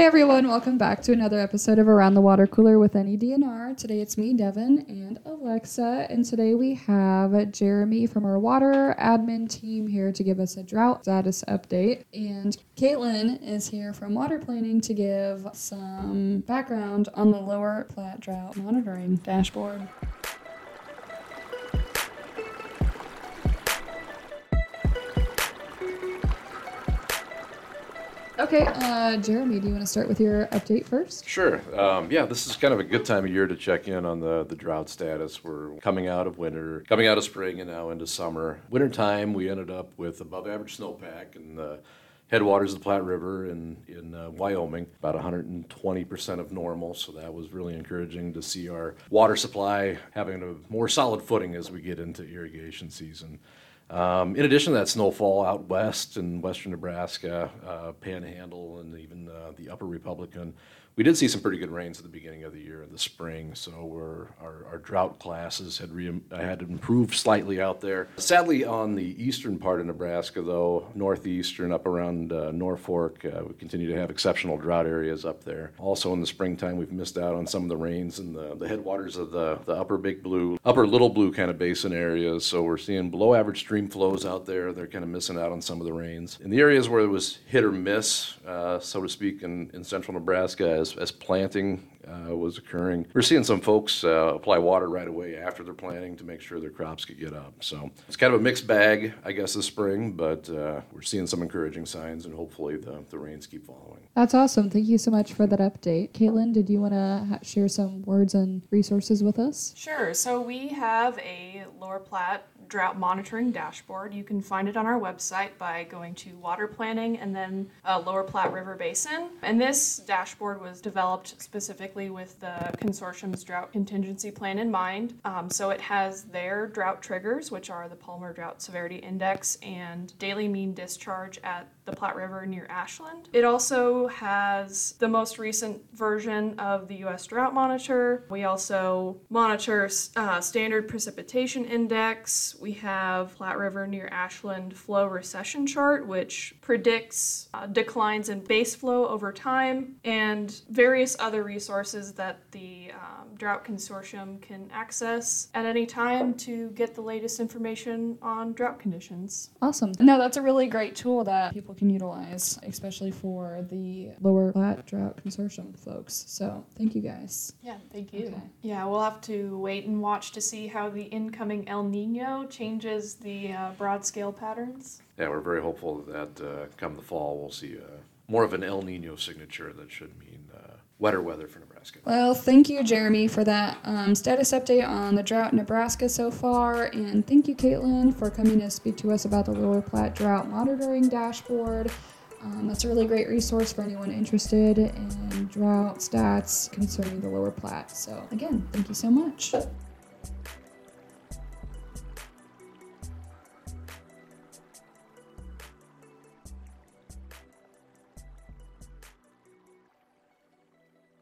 Hi everyone, welcome back to another episode of Around the Water Cooler with NEDNR. Today it's me, Devin, and Alexa, and today we have Jeremy from our water admin team here to give us a drought status update. And Caitlin is here from water planning to give some background on the lower Platte drought monitoring dashboard. Okay, uh, Jeremy, do you want to start with your update first? Sure. Um, yeah, this is kind of a good time of year to check in on the, the drought status. We're coming out of winter, coming out of spring, and now into summer. Wintertime, we ended up with above average snowpack in the headwaters of the Platte River in, in uh, Wyoming, about 120% of normal. So that was really encouraging to see our water supply having a more solid footing as we get into irrigation season. Um, in addition to that snowfall out west in western Nebraska, uh, Panhandle, and even uh, the Upper Republican, we did see some pretty good rains at the beginning of the year in the spring. So our, our drought classes had re- had improved slightly out there. Sadly, on the eastern part of Nebraska, though, northeastern up around uh, Norfolk, uh, we continue to have exceptional drought areas up there. Also in the springtime, we've missed out on some of the rains in the, the headwaters of the, the upper Big Blue, upper Little Blue kind of basin areas. So we're seeing below average stream flows out there. They're kind of missing out on some of the rains. In the areas where it was hit or miss, uh, so to speak, in, in central Nebraska, as, as planting uh, was occurring. We're seeing some folks uh, apply water right away after they're planting to make sure their crops could get up. So it's kind of a mixed bag, I guess, this spring, but uh, we're seeing some encouraging signs, and hopefully the, the rains keep following. That's awesome. Thank you so much for that update. Caitlin, did you want to ha- share some words and resources with us? Sure. So we have a Lower Platte drought monitoring dashboard. You can find it on our website by going to water planning and then uh, Lower Platte River Basin. And this dashboard was developed specifically with the consortium's drought contingency plan in mind. Um, so it has their drought triggers, which are the Palmer Drought Severity Index and daily mean discharge at the Platte River near Ashland. It also has the most recent version of the U.S. Drought Monitor. We also monitor uh, standard precipitation index. We have Platte River near Ashland flow recession chart, which predicts uh, declines in base flow over time, and various other resources that the um, Drought Consortium can access at any time to get the latest information on drought conditions. Awesome. No, that's a really great tool that people can utilize, especially for the Lower Platte Drought Consortium folks. So thank you guys. Yeah, thank you. Okay. Yeah, we'll have to wait and watch to see how the incoming El Nino changes the uh, broad scale patterns. Yeah, we're very hopeful that uh, come the fall, we'll see uh, more of an El Nino signature that should mean uh, wetter weather for Nebraska. Well, thank you, Jeremy, for that um, status update on the drought in Nebraska so far. And thank you, Caitlin, for coming to speak to us about the Lower Platte Drought Monitoring Dashboard. Um, that's a really great resource for anyone interested in drought stats concerning the Lower Platte. So, again, thank you so much.